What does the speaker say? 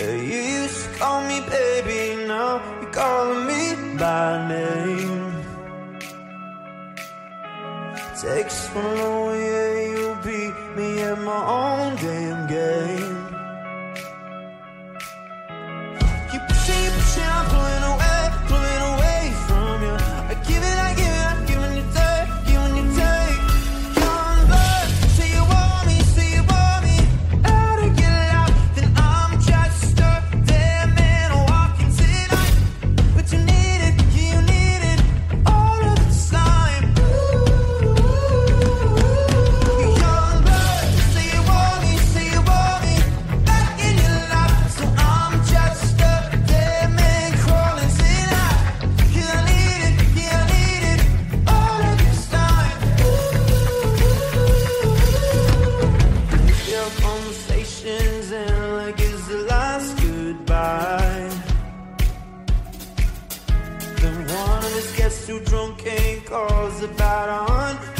Yeah, you used to call me baby, now you're calling me by name. Takes one away. and like it's the last goodbye. Then one of us gets too drunk and calls about a hundred.